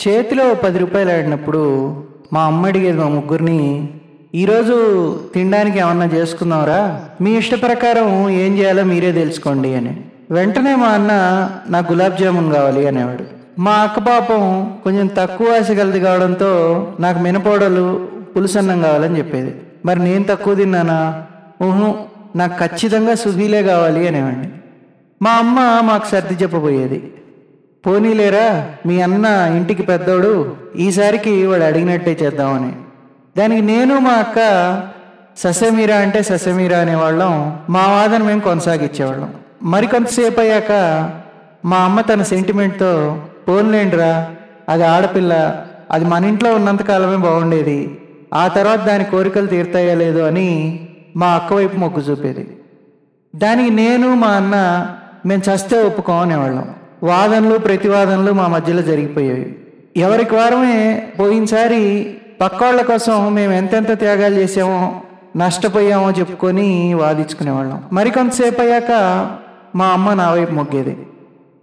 చేతిలో పది రూపాయలు ఆడినప్పుడు మా అమ్మ అడిగేది మా ముగ్గురిని ఈరోజు తినడానికి ఏమన్నా చేసుకుందాంరా? మీ ఇష్ట ప్రకారం ఏం చేయాలో మీరే తెలుసుకోండి అని. వెంటనే మా అన్న నాకు గులాబ్ జామున్ కావాలి అనేవాడు. మా అక్క పాపం కొంచెం తక్కువ ఆశ గలది కావడంతో నాకు మినపోడలు పులుసన్నం కావాలని చెప్పేది. మరి నేను తక్కువ తిన్నానా? ఊహు నాకు ఖచ్చితంగా సుఖీలే కావాలి అనేవాడిని. మా అమ్మ మాకు సర్ది చెప్పబోయేది. పోనీలేరా మీ అన్న ఇంటికి పెద్దోడు ఈసారికి వాడు అడిగినట్టే చేద్దామని. దానికి నేను మా అక్క ససమీరా అంటే ససమీరా అనేవాళ్ళం. మా వాదన మేము కొనసాగించేవాళ్ళం. మరి కొంతసేపు అయ్యాక మా అమ్మ తన సెంటిమెంట్తో పోన్లేండిరా అది ఆడపిల్ల అది మన ఇంట్లో ఉన్నంతకాలమే బాగుండేది. ఆ తర్వాత దాని కోరికలు తీర్తాయా లేదు అని మా అక్క వైపు మొగ్గు చూపేది. దానికి నేను మా అన్న మేము చస్తే ఒప్పుకోమనేవాళ్ళం. వాదనలు ప్రతివాదనలు మా మధ్యలో జరిగిపోయేవి. ఎవరికి వారమే పోయినసారి పక్కోళ్ళ కోసం మేము ఎంతెంత త్యాగాలు చేసామో నష్టపోయామో చెప్పుకొని వాదించుకునేవాళ్ళం. మరి కొంతసేపు అయ్యాక మా అమ్మ నా వైపు మొగ్గేది.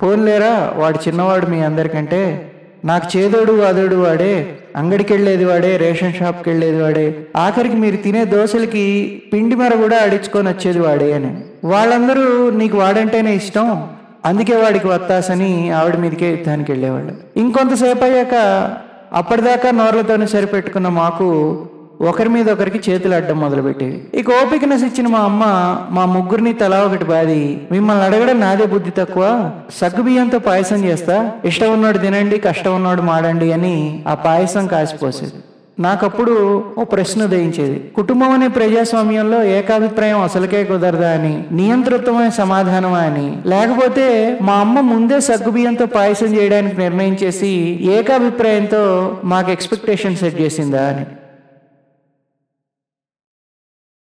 పోన్లేరా వాడు చిన్నవాడు మీ అందరికంటే నాకు చేదోడు వాదోడు వాడే అంగడికి వెళ్ళేది వాడే రేషన్ షాప్కి వెళ్ళేది వాడే ఆఖరికి మీరు తినే దోశలకి పిండి మెర కూడా అడిచుకొని వచ్చేది వాడే అని. వాళ్ళందరూ నీకు వాడంటేనే ఇష్టం అందుకే వాడికి వత్తాసని ఆవిడ మీదకే యుద్ధానికి వెళ్ళేవాళ్ళు. ఇంకొంతసేపు అయ్యాక అప్పటిదాకా నోర్లతోనే సరిపెట్టుకున్న మాకు ఒకరి మీద ఒకరికి చేతులు అడ్డం మొదలుపెట్టేవి. ఇక ఓపికనెస్ ఇచ్చిన మా అమ్మ మా ముగ్గురిని తలా ఒకటి బాది మిమ్మల్ని అడగడం నాదే బుద్ధి తక్కువ. సగ్గు బియ్యంతో పాయసం చేస్తా. ఇష్టం ఉన్నాడు తినండి కష్టం ఉన్నాడు మాడండి అని ఆ పాయసం కాసిపోసేది. నాకప్పుడు ఓ ప్రశ్న ఉదయించేది. కుటుంబం అనే ప్రజాస్వామ్యంలో ఏకాభిప్రాయం అసలుకే కుదరదా అని నియంతృత్వమే సమాధానమా అని లేకపోతే మా అమ్మ ముందే సగ్గుబియ్యంతో పాయసం చేయడానికి నిర్ణయం చేసి ఏకాభిప్రాయంతో మాకు ఎక్స్పెక్టేషన్ సెట్ చేసిందా అని.